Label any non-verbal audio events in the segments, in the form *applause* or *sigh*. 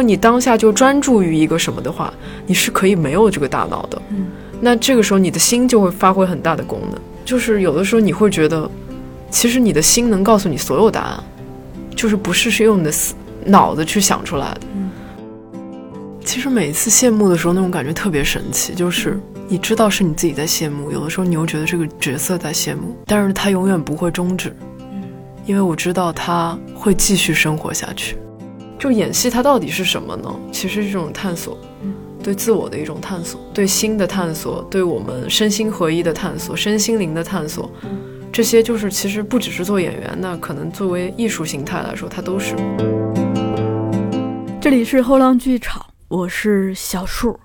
如果你当下就专注于一个什么的话，你是可以没有这个大脑的。嗯，那这个时候你的心就会发挥很大的功能。就是有的时候你会觉得，其实你的心能告诉你所有答案，就是不是是用你的思脑子去想出来的。嗯，其实每一次谢幕的时候，那种感觉特别神奇，就是你知道是你自己在谢幕，有的时候你又觉得这个角色在谢幕，但是他永远不会终止。嗯，因为我知道他会继续生活下去。就演戏，它到底是什么呢？其实是一种探索，嗯，对自我的一种探索，对心的探索，对我们身心合一的探索，身心灵的探索。嗯，这些就是其实不只是做演员，那可能作为艺术形态来说，它都是。这里是后浪剧场，我是小树，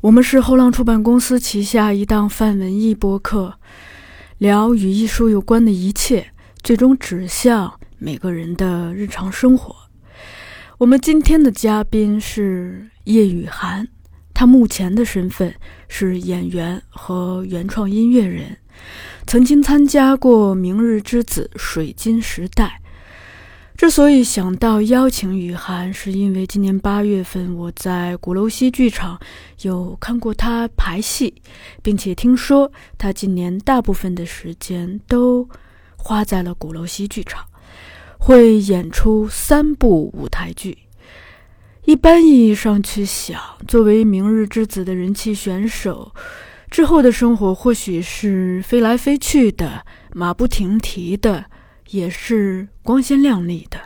我们是后浪出版公司旗下一档泛文艺播客，聊与艺术有关的一切，最终指向每个人的日常生活。我们今天的嘉宾是叶雨涵，他目前的身份是演员和原创音乐人，曾经参加过《明日之子》《水晶时代》。之所以想到邀请雨涵，是因为今年八月份我在鼓楼西剧场有看过他排戏，并且听说他今年大部分的时间都花在了鼓楼西剧场。会演出三部舞台剧。一般意义上去想，作为《明日之子》的人气选手，之后的生活或许是飞来飞去的、马不停蹄的，也是光鲜亮丽的。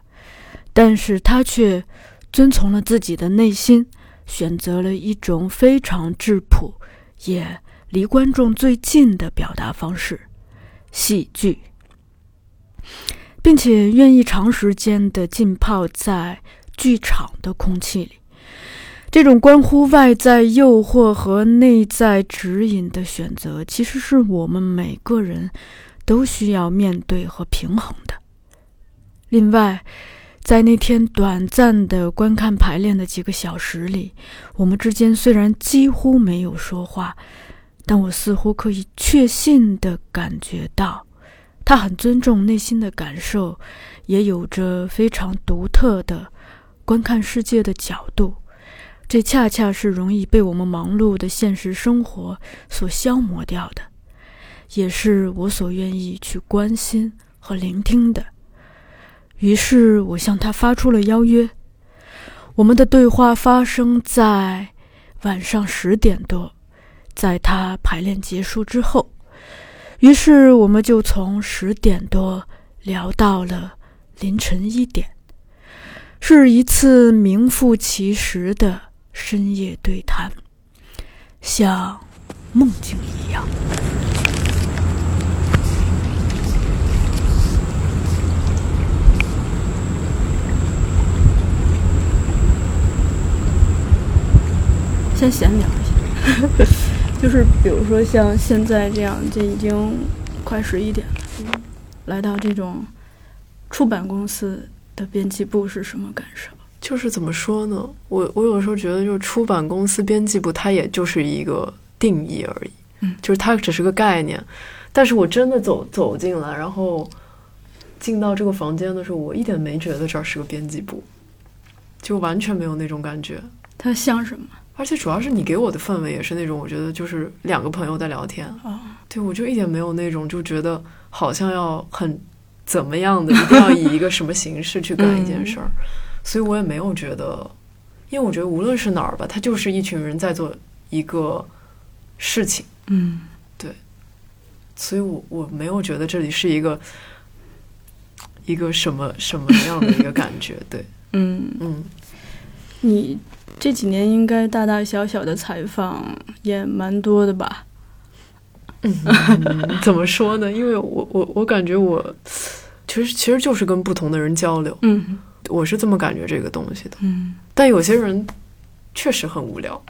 但是他却遵从了自己的内心，选择了一种非常质朴，也离观众最近的表达方式——戏剧。并且愿意长时间的浸泡在剧场的空气里，这种关乎外在诱惑和内在指引的选择，其实是我们每个人都需要面对和平衡的。另外，在那天短暂的观看排练的几个小时里，我们之间虽然几乎没有说话，但我似乎可以确信的感觉到。他很尊重内心的感受，也有着非常独特的观看世界的角度。这恰恰是容易被我们忙碌的现实生活所消磨掉的，也是我所愿意去关心和聆听的。于是我向他发出了邀约。我们的对话发生在晚上十点多，在他排练结束之后。于是，我们就从十点多聊到了凌晨一点，是一次名副其实的深夜对谈，像梦境一样。先闲聊一下。就是比如说像现在这样，这已经快十一点了，来到这种出版公司的编辑部是什么感受？就是怎么说呢？我我有时候觉得，就是出版公司编辑部，它也就是一个定义而已，嗯，就是它只是个概念。但是我真的走走进来，然后进到这个房间的时候，我一点没觉得这儿是个编辑部，就完全没有那种感觉。它像什么？而且主要是你给我的氛围也是那种，我觉得就是两个朋友在聊天。哦，对我就一点没有那种就觉得好像要很怎么样的，一定要以一个什么形式去干一件事儿，所以我也没有觉得，因为我觉得无论是哪儿吧，它就是一群人在做一个事情。嗯，对，所以我我没有觉得这里是一个一个什么什么样的一个感觉。对，嗯嗯，你。这几年应该大大小小的采访也蛮多的吧？嗯，*laughs* 怎么说呢？因为我我我感觉我其实其实就是跟不同的人交流。嗯，我是这么感觉这个东西的。嗯，但有些人确实很无聊。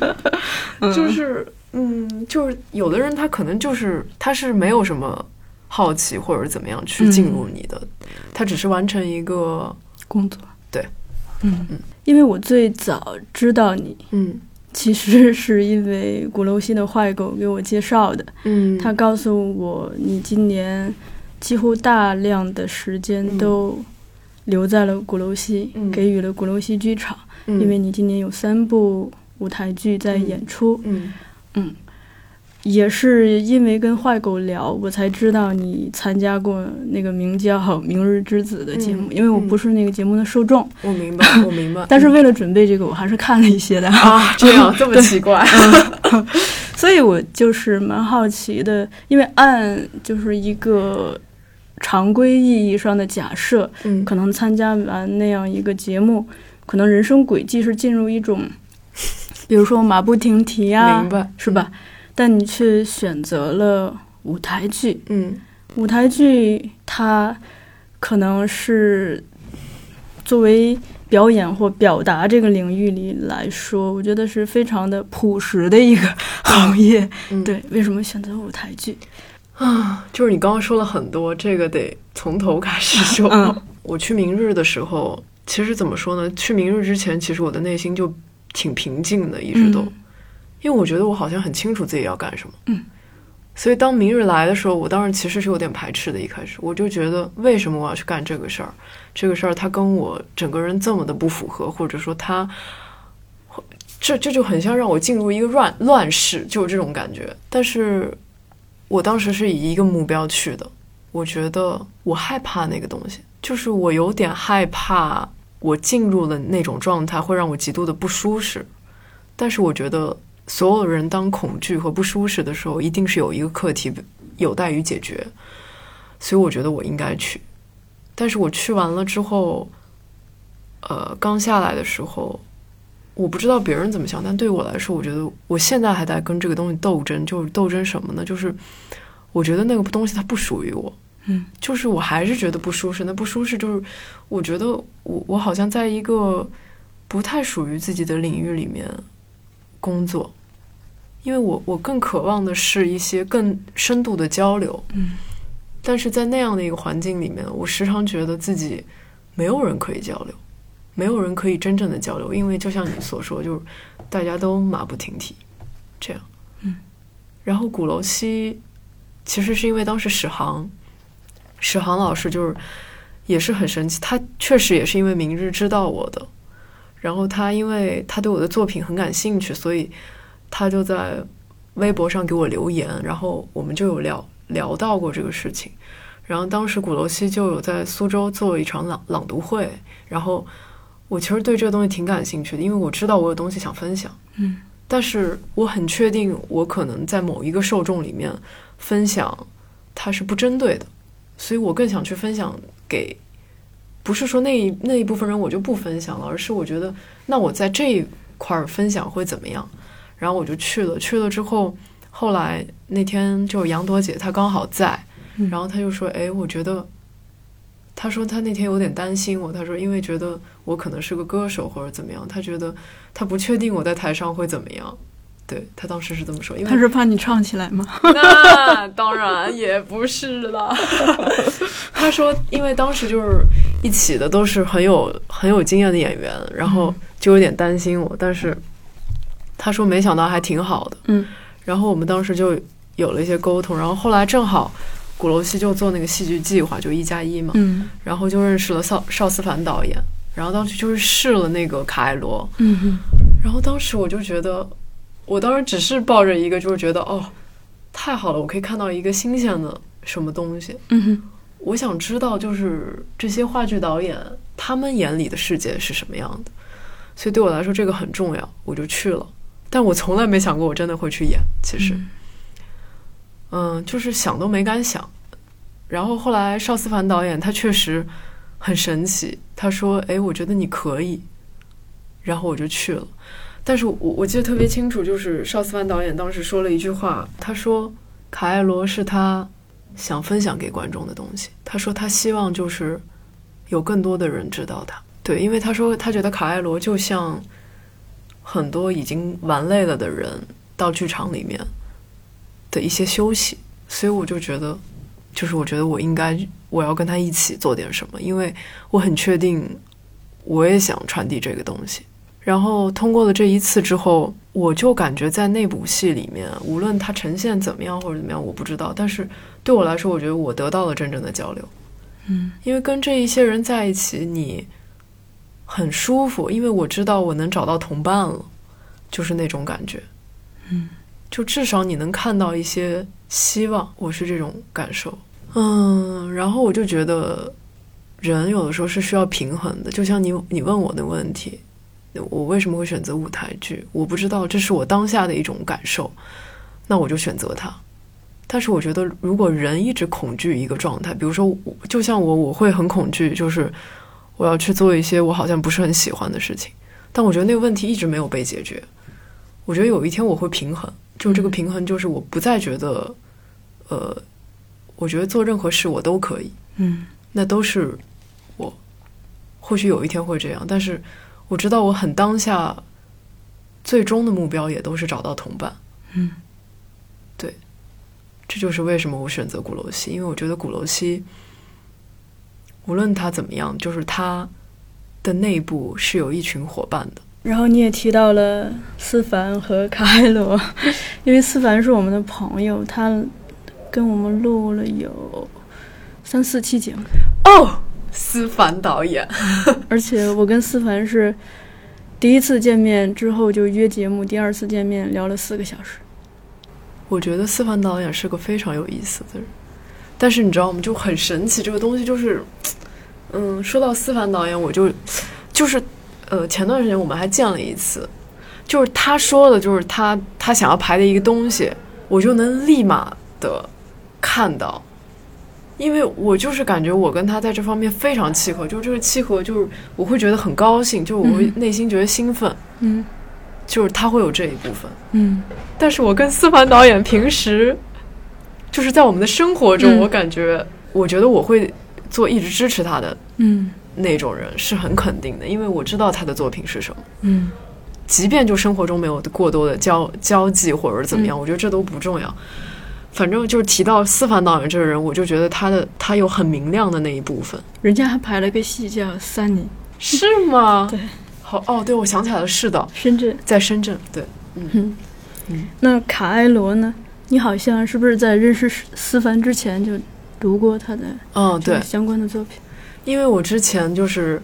*laughs* 就是嗯，就是有的人他可能就是他是没有什么好奇或者怎么样去进入你的，他只是完成一个工作。对，嗯。嗯。因为我最早知道你，嗯，其实是因为鼓楼西的坏狗给我介绍的，嗯，他告诉我你今年几乎大量的时间都留在了鼓楼西，嗯。给予了鼓楼西剧场，嗯。因为你今年有三部舞台剧在嗯。演出。嗯也是因为跟坏狗聊，我才知道你参加过那个名叫《明日之子》的节目，嗯因为我不是那个节目的受众，我明白，*laughs* 我明白。但是为了准备这个，我还是看了一些的。啊，*laughs* 这样这么奇怪，*laughs* 所以我就是蛮好奇的，因为按就是一个常规意义上的假设，嗯可能参加完那样一个节目，可能人生轨迹是进入一种，比如说马不停蹄啊、明白是吧？但你却选择了舞台剧，嗯舞台剧它可能是作为表演或表达这个领域里来说，我觉得是非常的朴实的一个行业。嗯，对，为什么选择舞台剧？啊，就是你刚刚说了很多，这个得从头开始说。嗯我去明日的时候，其实怎么说呢？去明日之前，其实我的内心就挺平静的，一直都，嗯因为我觉得我好像很清楚自己要干什么。嗯。所以当明日来的时候，我当时其实是有点排斥的。一开始我就觉得，为什么我要去干这个事儿？这个事儿它跟我整个人这么的不符合，或者说它，这这就很像让我进入一个乱乱世，就有这种感觉。但是我当时是以一个目标去的，我觉得我害怕那个东西，就是我有点害怕，我进入了那种状态会让我极度的不舒适。但是我觉得所有人当恐惧和不舒适的时候，一定是有一个课题有待于解决，所以我觉得我应该去。但是我去完了之后，呃，刚下来的时候，我不知道别人怎么想，但对我来说，我觉得我现在还在跟这个东西斗争，就是斗争什么呢？就是我觉得那个东西它不属于我，嗯，就是我还是觉得不舒适。那不舒适就是我觉得我我好像在一个不太属于自己的领域里面工作，因为我我更渴望的是一些更深度的交流，嗯，但是在那样的一个环境里面，我时常觉得自己没有人可以交流，没有人可以真正的交流，因为就像你所说，就是大家都马不停蹄，这样，嗯，然后鼓楼西其实是因为当时史航，史航老师就是也是很神奇，他确实也是因为明日知道我的，然后他因为他对我的作品很感兴趣，所以他就在微博上给我留言，然后我们就有聊聊到过这个事情。然后当时鼓楼西就有在苏州做一场朗朗读会，然后我其实对这个东西挺感兴趣的，因为我知道我有东西想分享，嗯，但是我很确定我可能在某一个受众里面分享它是不针对的，所以我更想去分享给，不是说那一那一部分人我就不分享了，而是我觉得那我在这一块儿分享会怎么样，然后我就去了，去了之后，后来那天就杨朵姐她刚好在。嗯然后她就说：“哎，我觉得，他说他那天有点担心我，他说因为觉得我可能是个歌手或者怎么样，他觉得他不确定我在台上会怎么样。对他当时是这么说，因为他是怕你唱起来吗？*laughs* 那当然也不是了。*laughs* 他说，因为当时就是一起的都是很有很有经验的演员，然后就有点担心我，但是他说没想到还挺好的。嗯，然后我们当时就有了一些沟通，然后后来正好鼓楼西就做那个戏剧计划，就一加一嘛，嗯然后就认识了邵邵思凡导演，然后当时就是试了那个卡艾罗，嗯嗯然后当时我就觉得，我当时只是抱着一个就是觉得哦，太好了，我可以看到一个新鲜的什么东西，嗯哼我想知道就是这些话剧导演他们眼里的世界是什么样的，所以对我来说这个很重要，我就去了。但我从来没想过我真的会去演，其实，嗯就是想都没敢想。然后后来邵思凡导演他确实很神奇，他说：“哎，我觉得你可以。”然后我就去了。但是我我记得特别清楚，就是邵思凡导演当时说了一句话，他说：“卡艾罗是他想分享给观众的东西。”他说他希望就是有更多的人知道他。对，因为他说他觉得卡艾罗就像很多已经玩累了的人到剧场里面的一些休息，所以我就觉得，就是我觉得我应该我要跟他一起做点什么，因为我很确定我也想传递这个东西。然后通过了这一次之后，我就感觉在那部戏里面，无论它呈现怎么样或者怎么样，我不知道。但是对我来说，我觉得我得到了真正的交流，嗯因为跟这一些人在一起，你很舒服，因为我知道我能找到同伴了，就是那种感觉。嗯，就至少你能看到一些希望，我是这种感受。嗯，然后我就觉得人有的时候是需要平衡的，就像你你问我的问题，我为什么会选择舞台剧？我不知道，这是我当下的一种感受，那我就选择它。但是我觉得，如果人一直恐惧一个状态，比如说我，就像我，我会很恐惧，就是我要去做一些我好像不是很喜欢的事情，但我觉得那个问题一直没有被解决。我觉得有一天我会平衡，就这个平衡，就是我不再觉得，呃，我觉得做任何事我都可以，嗯那都是我。或许有一天会这样，但是我知道我很当下，最终的目标也都是找到同伴。嗯对这就是为什么我选择鼓楼西，因为我觉得鼓楼西，无论它怎么样，就是它的内部是有一群伙伴的。然后你也提到了思凡和卡海罗，因为思凡是我们的朋友，他跟我们录了有三四期节目，哦，思凡导演，*laughs* 而且我跟思凡是第一次见面之后就约节目，第二次见面聊了四个小时。我觉得思凡导演是个非常有意思的人，但是你知道吗？就很神奇，这个东西就是，嗯，说到思凡导演，我就就是呃，前段时间我们还见了一次，就是他说的，就是他他想要排的一个东西，我就能立马的看到，因为我就是感觉我跟他在这方面非常契合，就是这个契合，就是我会觉得很高兴，就我会内心觉得兴奋，嗯就是他会有这一部分。嗯但是我跟思凡导演平时就是在我们的生活中，嗯我感觉，我觉得我会做一直支持他的嗯那种人，是很肯定的，因为我知道他的作品是什么。嗯即便就生活中没有过多的交交际或者是怎么样，嗯我觉得这都不重要。反正就是提到思凡导演这个人，我就觉得他的他有很明亮的那一部分，人家还排了个戏叫《三年是吗？对，好哦，对，我想起来了，是的，深圳》。在深圳，对，嗯嗯那卡埃罗呢？你好像是不是在认识思凡之前就读过他的嗯，对，相关的作品？因为我之前就是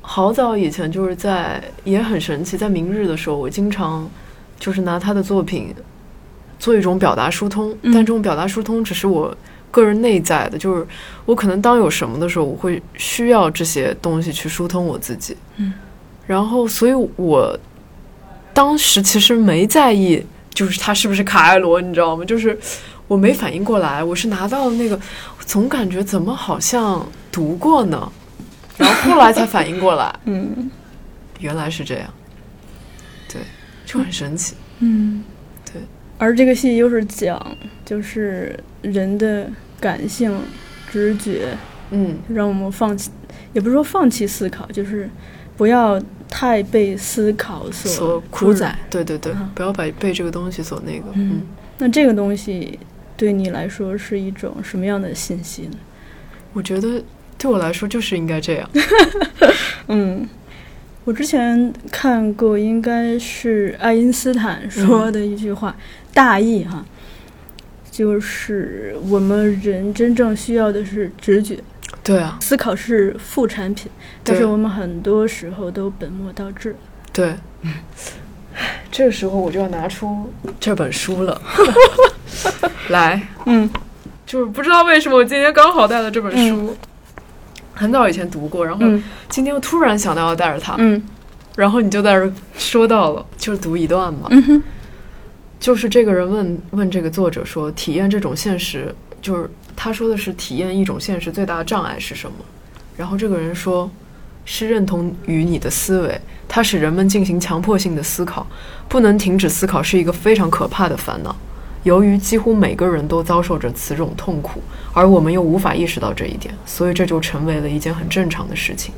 好早以前就是在也很神奇，在明日的时候，我经常就是拿他的作品做一种表达疏通，嗯但这种表达疏通只是我个人内在的，就是我可能当有什么的时候，我会需要这些东西去疏通我自己。嗯，然后所以我当时其实没在意，就是他是不是卡艾罗，你知道吗？就是我没反应过来，我是拿到了那个，总感觉怎么好像读过呢，*laughs* 然后后来才反应过来，嗯原来是这样，对，就很神奇。嗯，对。而这个戏又是讲就是人的感性、直觉，嗯，让我们放弃，也不是说放弃思考，就是不要太被思考所所困主宰。对对对，嗯不要被被这个东西所那个，嗯嗯，那这个东西对你来说是一种什么样的信息呢？我觉得对我来说就是应该这样。*laughs* 嗯，我之前看过，应该是爱因斯坦说的一句话，大意哈，就是我们人真正需要的是直觉，对啊，思考是副产品，但是我们很多时候都本末倒置。对。嗯这个时候我就要拿出这本书了，*laughs* 来，嗯就是不知道为什么我今天刚好带了这本书，很早以前读过，然后嗯今天又突然想到要带着它，嗯然后你就在这儿说到了，就是读一段嘛，嗯哼就是这个人问问这个作者说，体验这种现实，就是他说的是体验一种现实最大的障碍是什么？然后这个人说，是认同于你的思维，它使人们进行强迫性的思考，不能停止思考是一个非常可怕的烦恼。由于几乎每个人都遭受着此种痛苦，而我们又无法意识到这一点，所以这就成为了一件很正常的事情。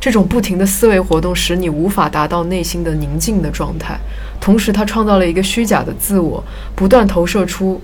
这种不停的思维活动使你无法达到内心的宁静的状态，同时它创造了一个虚假的自我，不断投射出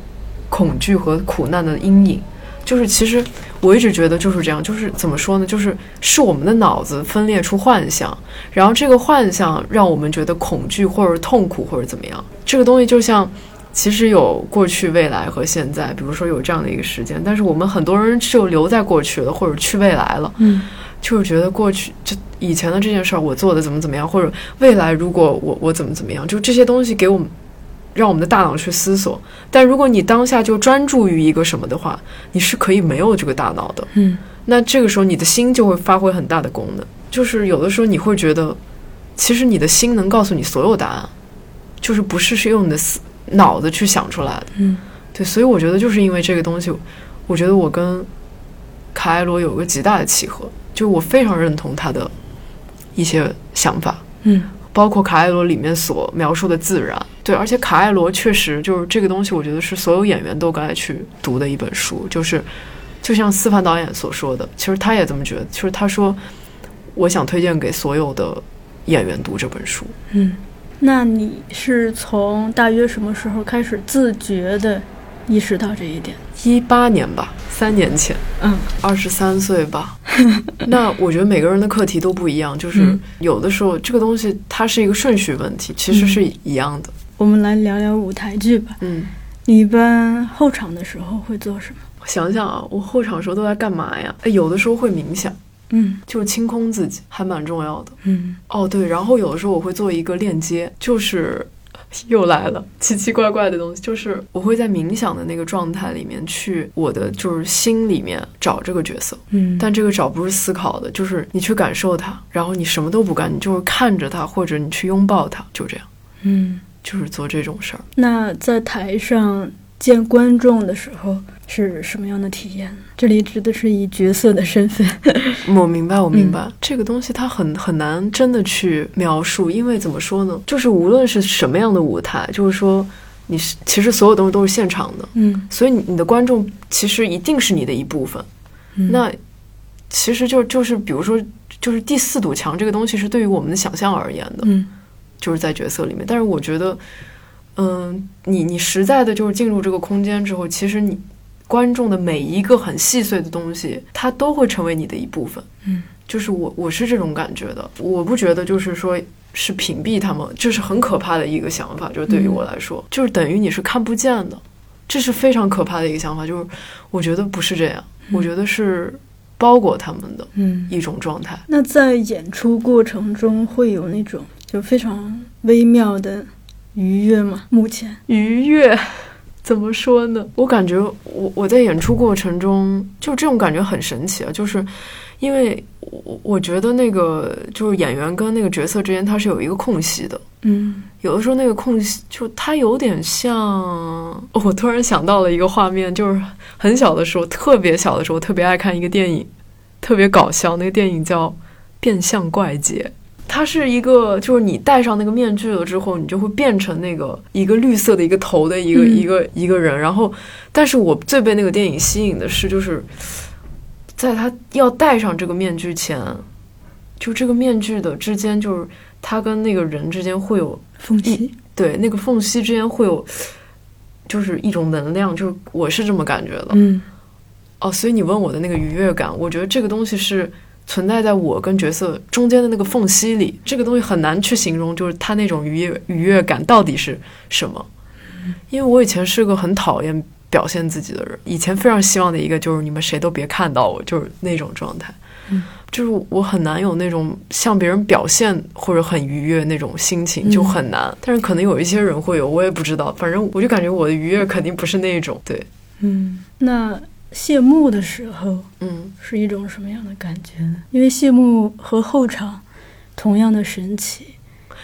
恐惧和苦难的阴影。就是其实我一直觉得就是这样，就是怎么说呢？就是是我们的脑子分裂出幻象，然后这个幻象让我们觉得恐惧或者痛苦或者怎么样。这个东西就像其实有过去、未来和现在，比如说有这样的一个时间，但是我们很多人就留在过去了，或者去未来了，嗯就是觉得过去就以前的这件事儿我做的怎么怎么样，或者未来如果我我怎么怎么样，就这些东西给我们让我们的大脑去思索。但如果你当下就专注于一个什么的话，你是可以没有这个大脑的。嗯那这个时候你的心就会发挥很大的功能。就是有的时候你会觉得，其实你的心能告诉你所有答案，就是不是是用你的思脑子去想出来的。嗯对，所以我觉得就是因为这个东西，我觉得我跟卡埃罗有个极大的契合，就我非常认同他的一些想法，嗯包括卡埃罗里面所描述的自然。对，而且卡埃罗确实就是这个东西，我觉得是所有演员都该去读的一本书，就是就像思凡导演所说的，其实他也这么觉得，就是他说，我想推荐给所有的演员读这本书。嗯。那你是从大约什么时候开始自觉的意识到这一点？一八年吧，三年前，嗯二十三岁吧。*laughs* 那我觉得每个人的课题都不一样，就是嗯有的时候这个东西它是一个顺序问题，其实是一样的。我们来聊聊舞台剧吧。嗯，你一般后场的时候会做什么？我想想啊，我后场时候都在干嘛呀？哎，有的时候会冥想，嗯就是清空自己，还蛮重要的。嗯哦，对，然后有的时候我会做一个链接，就是又来了奇奇怪怪的东西，就是我会在冥想的那个状态里面去我的就是心里面找这个角色，嗯但这个找不是思考的，就是你去感受它，然后你什么都不干，你就是看着它，或者你去拥抱它，就这样，嗯。就是做这种事儿。那在台上见观众的时候是什么样的体验？这里指的是以角色的身份。*laughs* 我明白，我明白，这个东西它很很难真的去描述，因为怎么说呢，就是无论是什么样的舞台，就是说你是其实所有东西都是现场的，嗯，所以你你的观众其实一定是你的一部分。嗯那其实就就是比如说，就是第四堵墙这个东西是对于我们的想象而言的，嗯就是在角色里面。但是我觉得，嗯，你你实在的就是进入这个空间之后，其实你观众的每一个很细碎的东西，它都会成为你的一部分。嗯，就是我我是这种感觉的，我不觉得就是说是屏蔽他们，这是很可怕的一个想法。就是对于我来说，就是等于你是看不见的，这是非常可怕的一个想法。就是我觉得不是这样，我觉得是包裹他们的嗯。一种状态。那在演出过程中会有那种就非常微妙的愉悦吗？目前，愉悦，怎么说呢？我感觉我我在演出过程中，就这种感觉很神奇啊，就是因为我我觉得那个就是演员跟那个角色之间，它是有一个空隙的。嗯有的时候那个空隙，就它有点像，哦我突然想到了一个画面，就是很小的时候，特别小的时候，特别爱看一个电影，特别搞笑，那个电影叫《变相怪杰》。它是一个，就是你戴上那个面具了之后，你就会变成那个一个绿色的一个头的一个、嗯一个一个人。然后，但是我最被那个电影吸引的是，就是在他要戴上这个面具前，就这个面具的之间，就是他跟那个人之间会有缝隙。对那个缝隙之间会有，就是一种能量，就是我是这么感觉的。嗯哦，所以你问我的那个愉悦感，我觉得这个东西是存在在我跟角色中间的那个缝隙里，这个东西很难去形容，就是他那种愉悦愉悦感到底是什么。因为我以前是个很讨厌表现自己的人，以前非常希望的一个就是你们谁都别看到我，就是那种状态。嗯就是我很难有那种向别人表现或者很愉悦那种心情，就很难。但是可能有一些人会有，我也不知道。反正我就感觉我的愉悦肯定不是那种。对，嗯。那谢幕的时候嗯是一种什么样的感觉呢？因为谢幕和后场同样的神奇，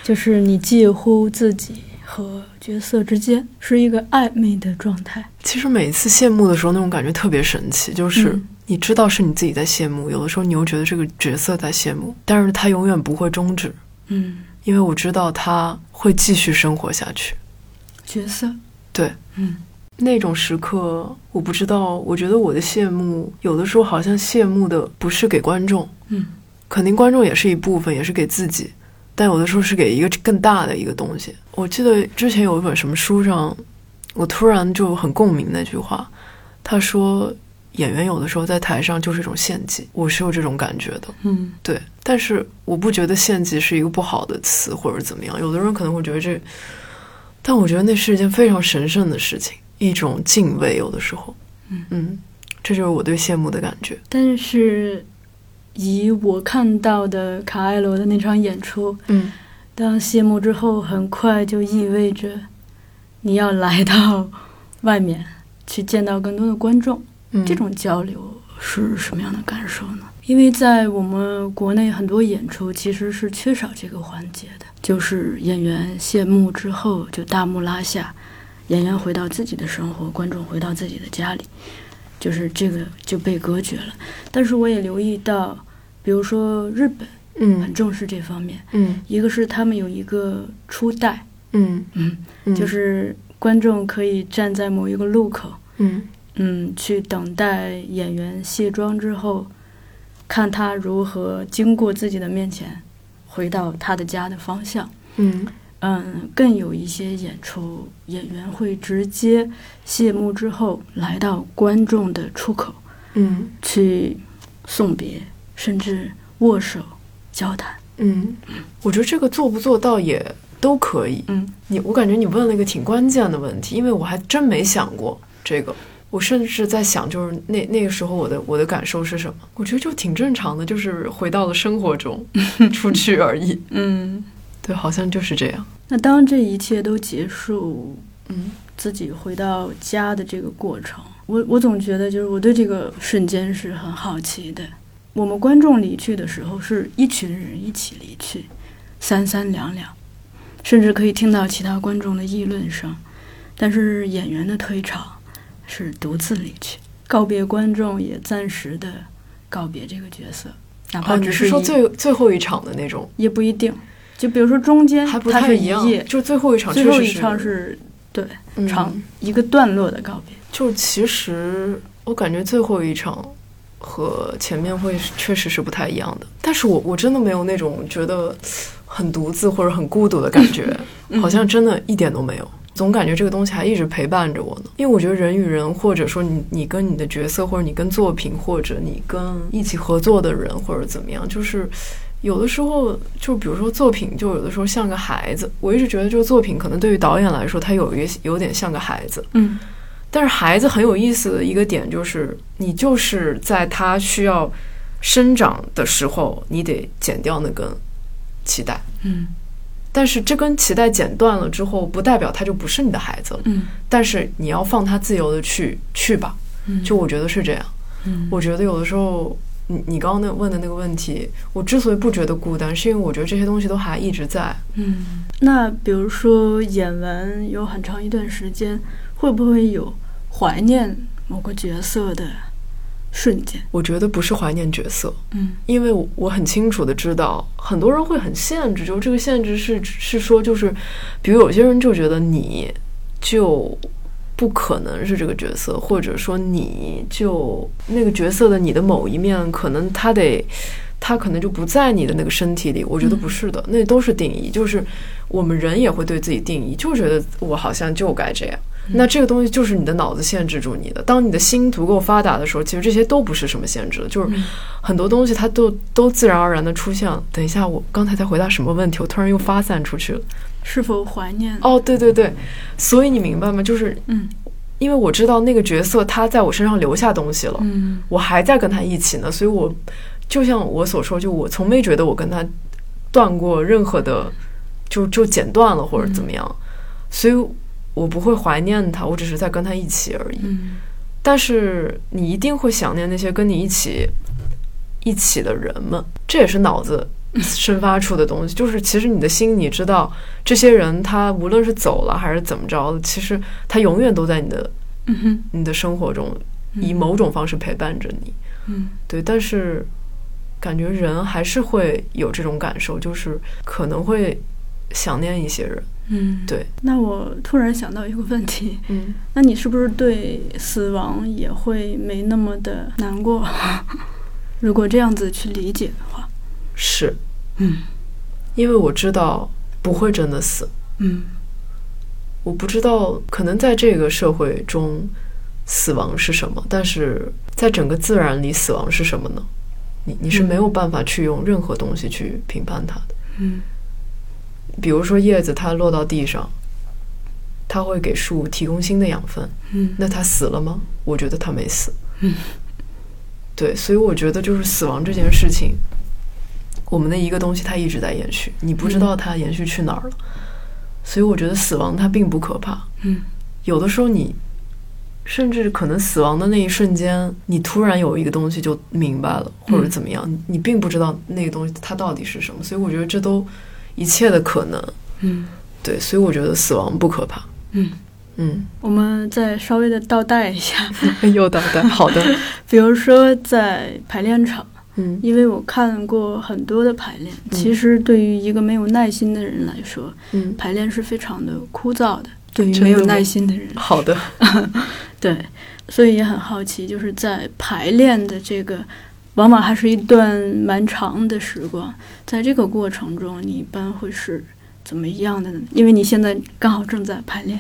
就是你介乎自己和角色之间是一个暧昧的状态。其实每一次谢幕的时候，那种感觉特别神奇，就是嗯你知道是你自己在谢幕，有的时候你又觉得这个角色在谢幕，但是他永远不会终止，嗯，因为我知道他会继续生活下去。角色。对，嗯那种时刻，我不知道，我觉得我的谢幕有的时候好像谢幕的不是给观众，嗯肯定观众也是一部分，也是给自己，但有的时候是给一个更大的一个东西。我记得之前有一本什么书上，我突然就很共鸣那句话，他说演员有的时候在台上就是一种献祭，我是有这种感觉的。嗯对，但是我不觉得献祭是一个不好的词或者怎么样，有的人可能会觉得这但我觉得那是一件非常神圣的事情，一种敬畏。有的时候，嗯嗯，这就是我对谢幕的感觉。但是以我看到的卡艾罗的那场演出，嗯当谢幕之后，很快就意味着你要来到外面去见到更多的观众。嗯，这种交流是什么样的感受呢？因为在我们国内很多演出其实是缺少这个环节的，就是演员谢幕之后就大幕拉下，演员回到自己的生活，观众回到自己的家里，就是这个就被隔绝了。但是我也留意到，比如说日本很嗯重视这方面，嗯。一个是他们有一个初代，嗯嗯，嗯，就是观众可以站在某一个路口，嗯。嗯，去等待演员卸妆之后，看他如何经过自己的面前，回到他的家的方向。嗯嗯，更有一些演出演员会直接谢幕之后来到观众的出口嗯去送别，甚至握手交谈。嗯，我觉得这个做不做到也都可以。嗯你我感觉你问了一个挺关键的问题，因为我还真没想过这个。我甚至在想，就是那那个时候我的我的感受是什么？我觉得就挺正常的，就是回到了生活中，*laughs* 出去而已。嗯，对，好像就是这样。那当这一切都结束，嗯自己回到家的这个过程，我我总觉得就是我对这个瞬间是很好奇的。我们观众离去的时候是一群人一起离去，三三两两，甚至可以听到其他观众的议论声。但是演员的退场是独自离去，告别观众，也暂时的告别这个角色，哪怕只是说最最后一场的那种，也不一定。就比如说中间还不它是太一样，就最后一场确实最后一场是对嗯场一个段落的告别。就其实我感觉最后一场和前面会确实是不太一样的，但是我我真的没有那种觉得很独自或者很孤独的感觉，好像真的一点都没有。总感觉这个东西还一直陪伴着我呢，因为我觉得人与人，或者说你你跟你的角色，或者你跟作品，或者你跟一起合作的人，或者怎么样，就是有的时候，就比如说作品，就有的时候像个孩子。我一直觉得，这个作品可能对于导演来说，他有一个有点像个孩子，嗯但是孩子很有意思的一个点就是，你就是在他需要生长的时候，你得剪掉那根脐带。嗯但是这根脐带剪断了之后，不代表他就不是你的孩子了。嗯但是你要放他自由的去去吧，嗯，就我觉得是这样。嗯我觉得有的时候，你你刚刚那问的那个问题，我之所以不觉得孤单，是因为我觉得这些东西都还一直在。嗯，那比如说演完有很长一段时间，会不会有怀念某个角色的瞬间？我觉得不是怀念角色，嗯因为我我很清楚的知道，很多人会很限制，就是这个限制是是说，就是比如有些人就觉得你就不可能是这个角色，或者说你就那个角色的你的某一面，可能他得他可能就不在你的那个身体里。我觉得不是的，那都是定义，就是我们人也会对自己定义，就觉得我好像就该这样。那这个东西就是你的脑子限制住你的。当你的心足够发达的时候，其实这些都不是什么限制的，就是很多东西它都都自然而然的出现了。等一下，我刚才在回答什么问题？我突然又发散出去了。是否怀念？哦，对对对，所以你明白吗？就是嗯因为我知道那个角色他在我身上留下东西了，嗯我还在跟他一起呢，所以我就像我所说，就我从没觉得我跟他断过任何的，就就剪断了或者怎么样，所以我不会怀念他，我只是在跟他一起而已。嗯但是你一定会想念那些跟你一起一起的人们，这也是脑子 *laughs* 生发出的东西。就是其实你的心，你知道这些人他无论是走了还是怎么着的，其实他永远都在你的嗯哼你的生活中，以某种方式陪伴着你。嗯对，但是感觉人还是会有这种感受，就是可能会想念一些人。嗯，对。那我突然想到一个问题，嗯，那你是不是对死亡也会没那么的难过？*laughs* 如果这样子去理解的话，是嗯因为我知道不会真的死。嗯我不知道，可能在这个社会中，死亡是什么，但是在整个自然里，死亡是什么呢？你你是没有办法去用任何东西去评判它的。嗯比如说叶子它落到地上，它会给树提供新的养分。嗯那它死了吗？我觉得它没死。嗯，对，所以我觉得就是死亡这件事情，我们的一个东西它一直在延续，你不知道它延续去哪儿了。所以我觉得死亡它并不可怕。嗯有的时候你甚至可能死亡的那一瞬间，你突然有一个东西就明白了，或者怎么样，你并不知道那个东西它到底是什么。所以我觉得这都一切的可能。嗯对，所以我觉得死亡不可怕。嗯，嗯，我们再稍微的倒带一下，*laughs* 又倒带，好的。*laughs* 比如说在排练场，嗯因为我看过很多的排练，其实对于一个没有耐心的人来说，嗯，排练是非常的枯燥的。对于没有耐心的人，好的。*laughs* 对，所以也很好奇，就是在排练的这个，往往还是一段蛮长的时光，在这个过程中，你一般会是怎么样的呢？因为你现在刚好正在排练。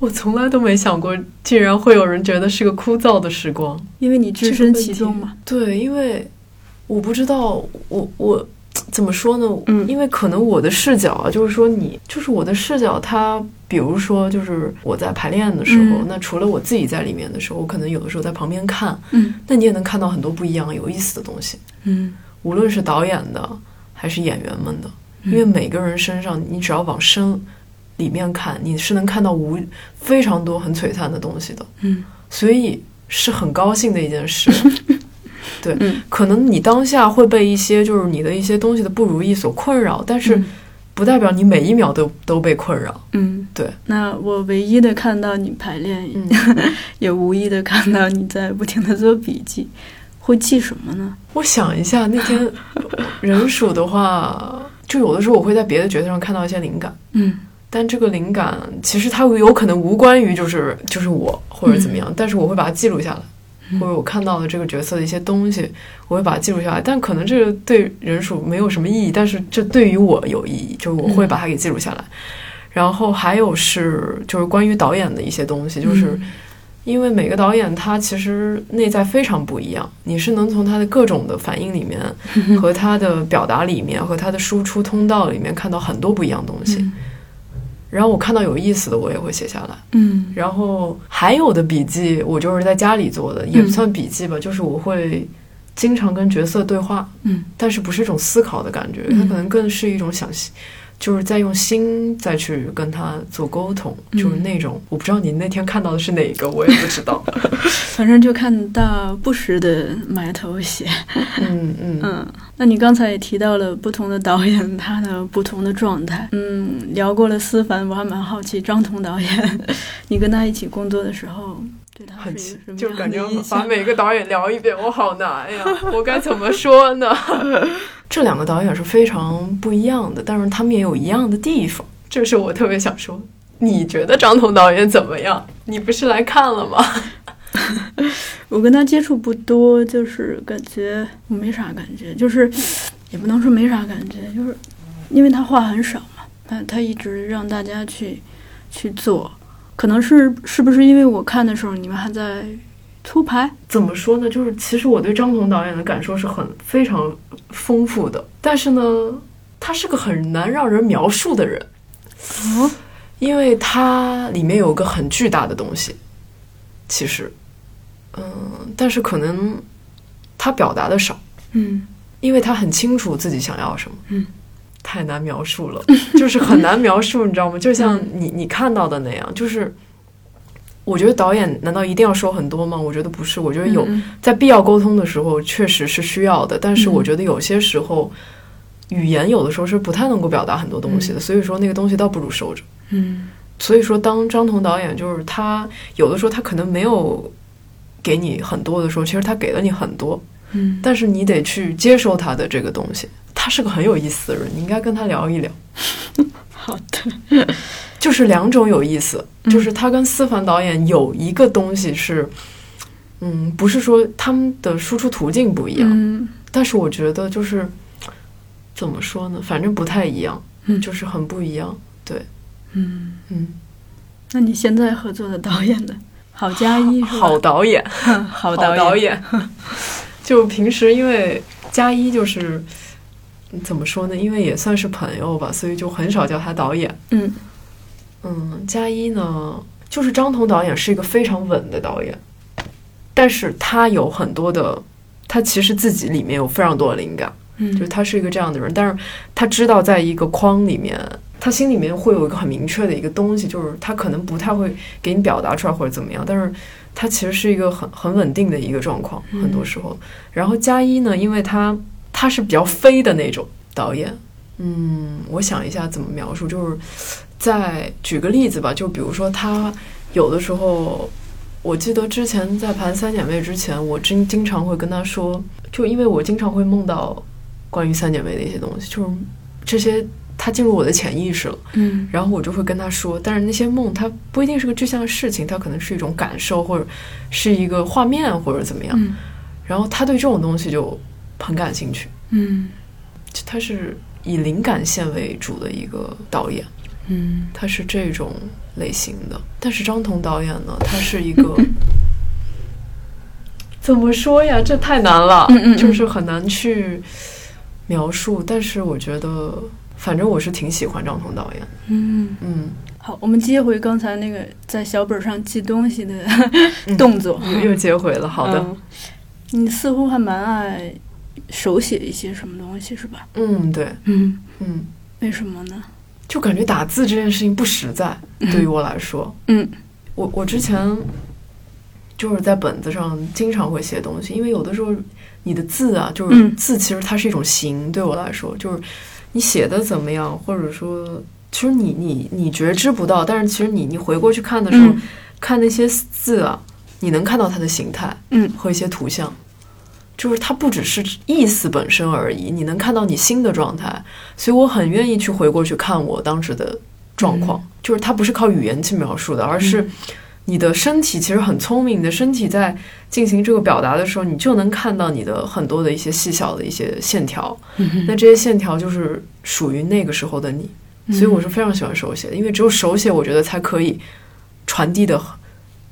我从来都没想过，竟然会有人觉得是个枯燥的时光。因为你置身其中嘛。对，因为我不知道，我我怎么说呢？嗯因为可能我的视角啊，就是说你，就是我的视角，它比如说，就是我在排练的时候，嗯那除了我自己在里面的时候，我可能有的时候在旁边看，嗯那你也能看到很多不一样、有意思的东西，嗯无论是导演的还是演员们的，因为每个人身上，你只要往深里面看，你是能看到无非常多很璀璨的东西的。嗯所以是很高兴的一件事。*laughs* 对，嗯可能你当下会被一些就是你的一些东西的不如意所困扰，但是嗯不代表你每一秒都都被困扰。嗯，对。那我唯一的看到你排练，嗯 *laughs* 也无意的看到你在不停的做笔记，会记什么呢？我想一下，那天 *laughs* 人数的话，就有的时候我会在别的角色上看到一些灵感。嗯但这个灵感其实它有可能无关于就是就是我或者怎么样，但是我会把它记录下来，嗯或者我看到了这个角色的一些东西，我会把它记录下来。但可能这个对人数没有什么意义，但是这对于我有意义，就是我会把它给记录下来。然后还有是就是关于导演的一些东西，就是嗯因为每个导演他其实内在非常不一样，你是能从他的各种的反应里面和他的表达里面和他的输出通道里面看到很多不一样东西。嗯然后我看到有意思的，我也会写下来。嗯。然后还有的笔记，我就是在家里做的，也不算笔记吧，就是我会经常跟角色对话，嗯。但是不是一种思考的感觉，它可能更是一种想，就是在用心再去跟他做沟通，就是那种我不知道你那天看到的是哪一个，我也不知道。*laughs* 反正就看到不时的埋头写。嗯嗯嗯，那你刚才也提到了不同的导演他的不同的状态。嗯，聊过了思凡，我还蛮好奇张彤导演，*laughs* 你跟他一起工作的时候，对他很就是感觉把？每个导演聊一遍，我好难呀，我该怎么说呢？这两个导演是非常不一样的，但是他们也有一样的地方，这是我特别想说。你觉得张彤导演怎么样？你不是来看了吗？*laughs* 我跟他接触不多，就是感觉我没啥感觉，就是也不能说没啥感觉，就是因为他话很少嘛，他他一直让大家去去做，可能是是不是因为我看的时候你们还在粗牌？怎么说呢？就是其实我对张彤导演的感受是很非常丰富的，但是呢，他是个很难让人描述的人，嗯，因为他里面有个很巨大的东西，其实，嗯，但是可能他表达的少。嗯因为他很清楚自己想要什么，嗯，太难描述了，就是很难描述，你知道吗？就像你你看到的那样，就是我觉得导演难道一定要说很多吗？我觉得不是，我觉得有嗯在必要沟通的时候确实是需要的，但是嗯我觉得有些时候语言有的时候是不太能够表达很多东西的，所以说那个东西倒不如收着。嗯所以说，当张彤导演就是他有的时候他可能没有给你很多的时候，其实他给了你很多，嗯但是你得去接受他的这个东西。他是个很有意思的人，你应该跟他聊一聊。*laughs* 好的，就是两种有意思，嗯就是他跟思凡导演有一个东西是，嗯，不是说他们的输出途径不一样，嗯但是我觉得就是怎么说呢，反正不太一样，嗯就是很不一样。对，嗯，嗯，那你现在合作的导演呢？郝佳一 *laughs* 是吧？*laughs* 好导演，好导演。*laughs* 就平时因为佳一就是怎么说呢？因为也算是朋友吧，所以就很少叫他导演。嗯嗯，加一呢，就是张彤导演是一个非常稳的导演，但是他有很多的，他其实自己里面有非常多的灵感，嗯，就是他是一个这样的人，但是他知道在一个框里面，他心里面会有一个很明确的一个东西，就是他可能不太会给你表达出来或者怎么样，但是他其实是一个很很稳定的一个状况，嗯。很多时候。然后加一呢，因为他他是比较飞的那种导演，嗯，我想一下怎么描述，就是再举个例子吧，就比如说他有的时候，我记得之前在盘三姐妹之前，我经经常会跟他说，就因为我经常会梦到关于三姐妹的一些东西，就是这些他进入我的潜意识了，嗯然后我就会跟他说，但是那些梦它不一定是个具象的事情，它可能是一种感受，或者是一个画面，或者怎么样。嗯然后他对这种东西就很感兴趣，嗯就他是以灵感线为主的一个导演。嗯他是这种类型的。但是张彤导演呢，他是一个 *laughs* 怎么说呀？这太难了，嗯嗯嗯就是很难去描述。但是我觉得，反正我是挺喜欢张彤导演的。嗯，嗯，好，我们接回刚才那个在小本上记东西的 *laughs* 动作。又又接回了。好的，嗯你似乎还蛮爱手写一些什么东西，是吧？嗯，对，嗯，嗯，为什么呢？就感觉打字这件事情不实在，对于我来说。嗯我我之前就是在本子上经常会写东西，因为有的时候你的字啊，就是嗯字其实它是一种形，对我来说，就是你写的怎么样，或者说，其实你你你觉知不到，但是其实你你回过去看的时候，嗯看那些字啊，你能看到它的形态嗯和一些图像。就是它不只是意思本身而已，你能看到你新的状态，所以我很愿意去回过去看我当时的状况。就是它不是靠语言去描述的，而是你的身体其实很聪明，你的身体在进行这个表达的时候，你就能看到你的很多的一些细小的一些线条。嗯那这些线条就是属于那个时候的你，所以我是非常喜欢手写的，因为只有手写，我觉得才可以传递的很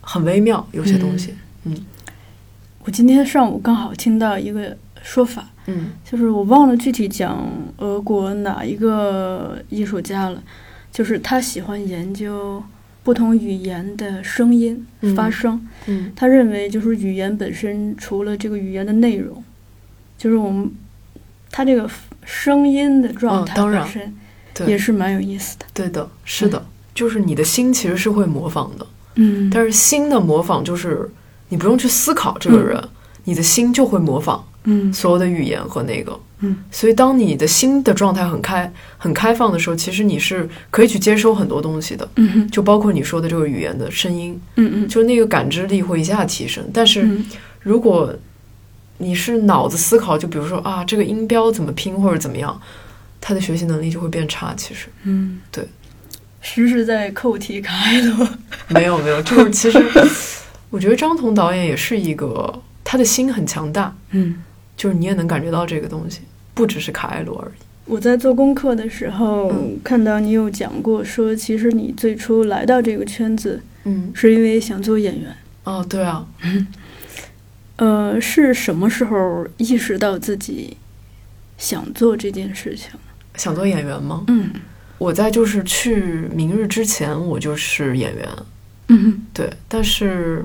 很微妙，有些东西。我今天上午刚好听到一个说法，嗯。就是我忘了具体讲俄国哪一个艺术家了，就是他喜欢研究不同语言的声音嗯。发声。嗯。他认为就是语言本身，除了这个语言的内容，就是我们他这个声音的状态本身也是蛮有意思的。对的，是的，就是你的心其实是会模仿的，嗯，但是心的模仿就是你不用去思考这个人，你的心就会模仿嗯所有的语言和那个。嗯，所以当你的心的状态很开、很开放的时候，其实你是可以去接收很多东西的，嗯哼就包括你说的这个语言的声音，嗯嗯就那个感知力会一下提升。但是嗯如果你是脑子思考，就比如说啊，这个音标怎么拼或者怎么样，他的学习能力就会变差。其实嗯，对，时时在扣题卡埃罗。*laughs* 没有没有，就是其实我觉得张彤导演也是一个，他的心很强大，嗯，就是你也能感觉到这个东西，不只是卡埃罗而已。我在做功课的时候嗯看到你有讲过，说其实你最初来到这个圈子嗯，是因为想做演员。哦，对啊，呃，是什么时候意识到自己想做这件事情？想做演员吗？嗯我在就是去明日之前，我就是演员，嗯对，但是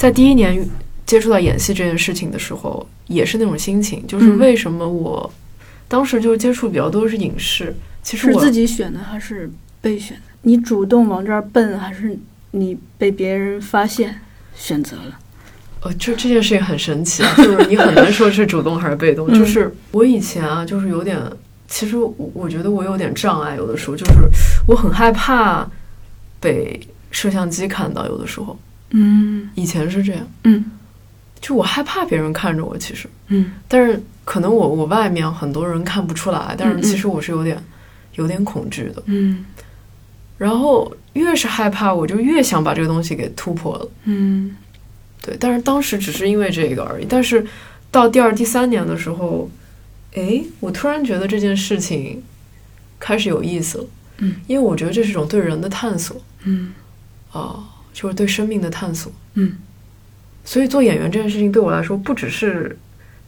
在第一年接触到演戏这件事情的时候，也是那种心情，就是嗯为什么我当时就接触比较多是影视，其实是我自己选的还是被选的？你主动往这儿奔，还是你被别人发现选择了？呃，这这件事情很神奇啊，*laughs* 就是你很难说是主动还是被动。嗯就是我以前啊，就是有点，其实我我觉得我有点障碍，有的时候就是我很害怕被摄像机看到，有的时候嗯。以前是这样，嗯。就我害怕别人看着我，其实，嗯。但是可能我我外面很多人看不出来，但是其实我是有点有点恐惧的。嗯。然后越是害怕，我就越想把这个东西给突破了。嗯。对，但是当时只是因为这个而已。但是到第二、第三年的时候，诶，我突然觉得这件事情开始有意思了。嗯，因为我觉得这是一种对人的探索。嗯。啊、就是对生命的探索。嗯所以做演员这件事情对我来说，不只是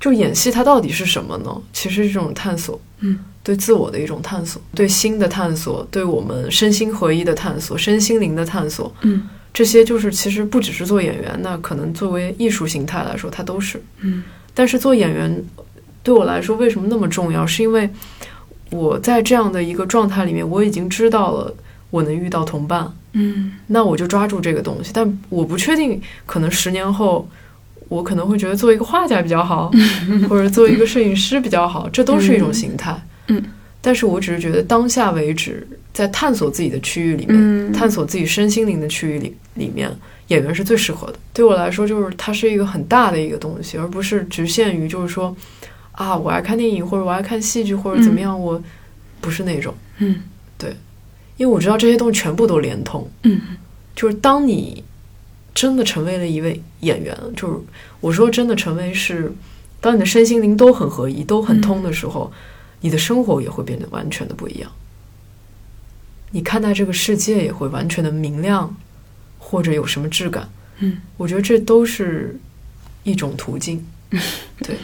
就演戏它到底是什么呢？其实是一种探索，嗯，对自我的一种探索，对心的探索，对我们身心合一的探索，身心灵的探索。嗯这些就是其实不只是做演员，那可能作为艺术形态来说，它都是。嗯但是做演员对我来说为什么那么重要？是因为我在这样的一个状态里面，我已经知道了我能遇到同伴，嗯。那我就抓住这个东西。但我不确定，可能十年后，我可能会觉得做一个画家比较好，*laughs* 或者做一个摄影师比较好，这都是一种形态。嗯。但是我只是觉得当下为止，在探索自己的区域里面，嗯。探索自己身心灵的区域里里面，演员是最适合的。对我来说，就是它是一个很大的一个东西，而不是局限于就是说啊，我爱看电影或者我爱看戏剧或者怎么样，我不是那种，嗯因为我知道这些东西全部都连通。嗯就是当你真的成为了一位演员，就是我说真的成为是，当你的身心灵都很合一、都很通的时候，你的生活也会变得完全的不一样。你看待这个世界也会完全的明亮，或者有什么质感。嗯我觉得这都是一种途径。*laughs* 对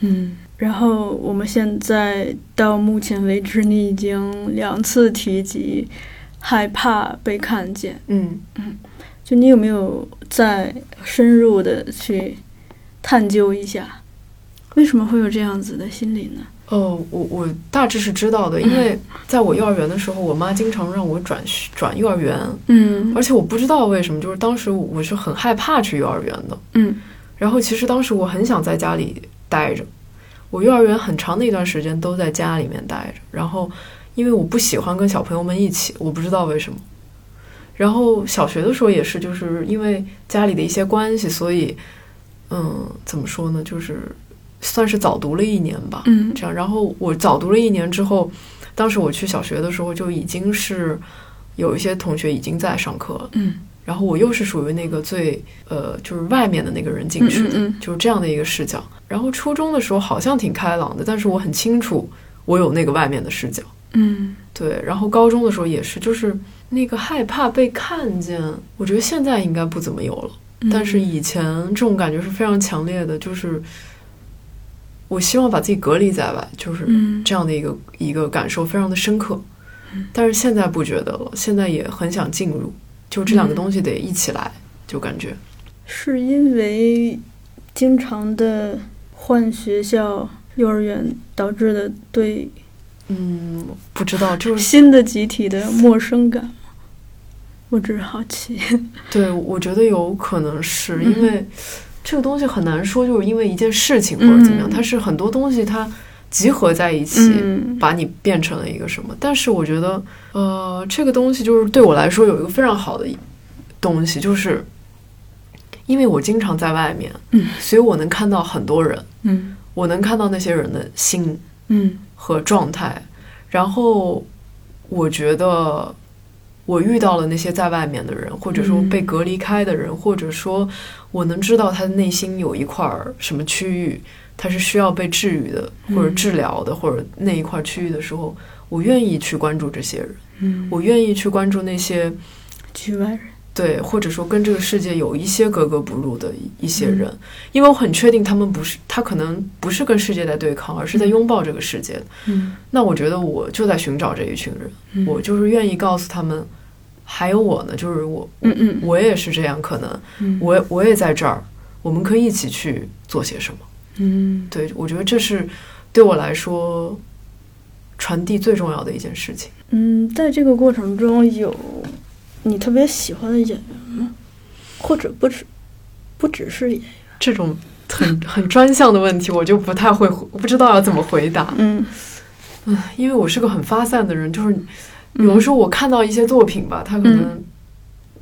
嗯。然后我们现在到目前为止，你已经两次提及害怕被看见，嗯嗯就你有没有再深入的去探究一下，为什么会有这样子的心理呢？哦，我我大致是知道的，因为在我幼儿园的时候，我妈经常让我转转幼儿园，嗯而且我不知道为什么，就是当时我是很害怕去幼儿园的。嗯然后其实当时我很想在家里待着，我幼儿园很长的一段时间都在家里面待着。然后因为我不喜欢跟小朋友们一起，我不知道为什么。然后小学的时候也是，就是因为家里的一些关系，所以嗯，怎么说呢，就是算是早读了一年吧。嗯这样，然后我早读了一年之后，当时我去小学的时候就已经是有一些同学已经在上课了。嗯然后我又是属于那个最呃，就是外面的那个人进去的，嗯嗯就是这样的一个视角。然后初中的时候好像挺开朗的，但是我很清楚我有那个外面的视角。嗯。对，然后高中的时候也是，就是那个害怕被看见，我觉得现在应该不怎么有了，嗯，但是以前这种感觉是非常强烈的，就是我希望把自己隔离在外，就是嗯。这样的一个一个感受非常的深刻。但是现在不觉得了，现在也很想进入，就这两个东西得一起来，就感觉。是因为经常的换学校、幼儿园导致的对嗯，不知道，就是新的集体的陌生感吗？我只是好奇。*laughs* 对，我觉得有可能是嗯因为这个东西很难说，就是因为一件事情或者怎么样，嗯它是很多东西它集合在一起，嗯。把你变成了一个什么。但是我觉得，呃，这个东西就是对我来说有一个非常好的东西，就是因为我经常在外面，嗯。所以我能看到很多人，嗯。我能看到那些人的心嗯。和状态，然后我觉得我遇到了那些在外面的人，或者说嗯。被隔离开的人，或者说我能知道他的内心有一块儿什么区域，他是需要被治愈的，或者嗯治疗的，或者那一块区域的时候，我愿意去关注这些人，嗯，我愿意去关注那些局外人。对，或者说跟这个世界有一些格格不入的一一些嗯。人，因为我很确定他们不是，他可能不是跟世界在对抗，而是在嗯。拥抱这个世界。嗯。那我觉得我就在寻找这一群人，嗯。我就是愿意告诉他们，还有我呢，就是我，嗯嗯。我也是这样，可能嗯。我也我也在这儿，我们可以一起去做些什么。嗯对我觉得这是对我来说传递最重要的一件事情。嗯，在这个过程中有你特别喜欢的演员吗？或者不止不只是演员？这种很很专项的问题，我就不太会，我不知道要怎么回答。嗯嗯，因为我是个很发散的人，就是嗯有的时候我看到一些作品吧，他可能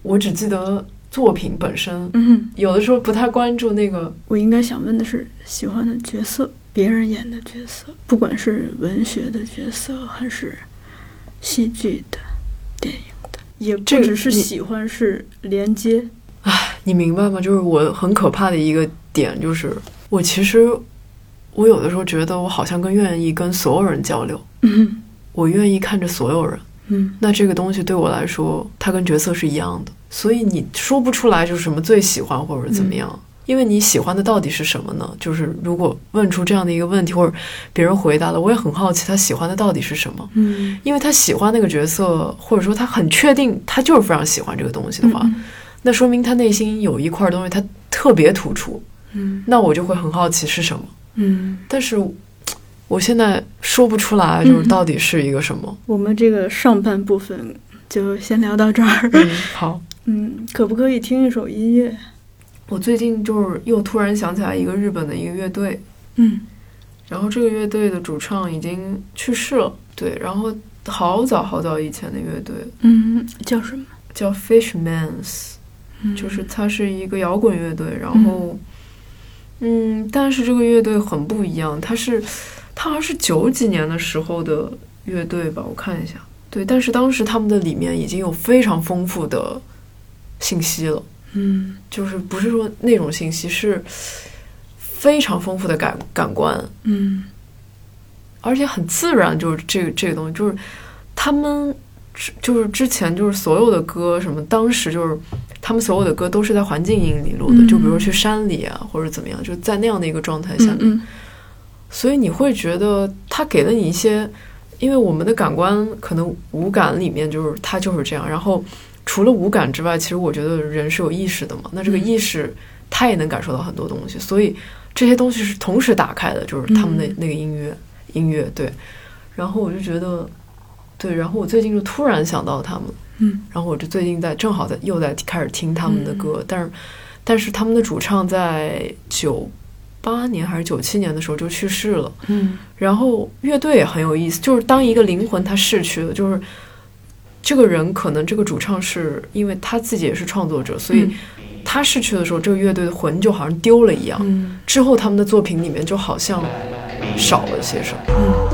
我只记得作品本身，嗯，有的时候不太关注那个。我应该想问的是喜欢的角色，别人演的角色，不管是文学的角色还是戏剧的、电影的，也不只是喜欢，是连接。你明白吗？就是我很可怕的一个点，就是我其实我有的时候觉得我好像更愿意跟所有人交流，嗯我愿意看着所有人。嗯那这个东西对我来说，它跟角色是一样的，所以你说不出来就是什么最喜欢或者怎么样。因为你喜欢的到底是什么呢？就是如果问出这样的一个问题，或者别人回答了，我也很好奇他喜欢的到底是什么。嗯，因为他喜欢那个角色，或者说他很确定他就是非常喜欢这个东西的话，嗯那说明他内心有一块东西他特别突出。嗯那我就会很好奇是什么。嗯，但是我现在说不出来，就是到底是一个什么。我们这个上半部分就先聊到这儿。嗯，好。嗯，可不可以听一首音乐？我最近就是又突然想起来一个日本的一个乐队，嗯。然后这个乐队的主唱已经去世了，对，然后好早好早以前的乐队。嗯，叫什么？叫 Fishmans，嗯。就是它是一个摇滚乐队，然后，嗯，但是这个乐队很不一样，它是它好像是九几年的时候的乐队吧，我看一下，对，但是当时他们的里面已经有非常丰富的信息了。嗯就是不是说那种信息，是非常丰富的感感官，嗯而且很自然。就是这个这个东西，就是他们之就是之前就是所有的歌什么，当时就是他们所有的歌都是在环境音里录的，嗯就比如去山里啊，或者怎么样，就在那样的一个状态下面，嗯所以你会觉得他给了你一些，因为我们的感官可能五感里面就是它就是这样，然后。除了五感之外，其实我觉得人是有意识的嘛。那这个意识，他也能感受到很多东西，所以这些东西是同时打开的，就是他们的嗯那个音乐，音乐对。然后我就觉得，对，然后我最近就突然想到他们，嗯然后我就最近在正好在又在开始听他们的歌，但是但是他们的主唱在九八年还是九七年的时候就去世了。嗯然后乐队也很有意思，就是当一个灵魂它逝去了，就是这个人可能这个主唱是因为他自己也是创作者，所以他逝去的时候，这个乐队的魂就好像丢了一样。嗯之后他们的作品里面就好像少了些什么。嗯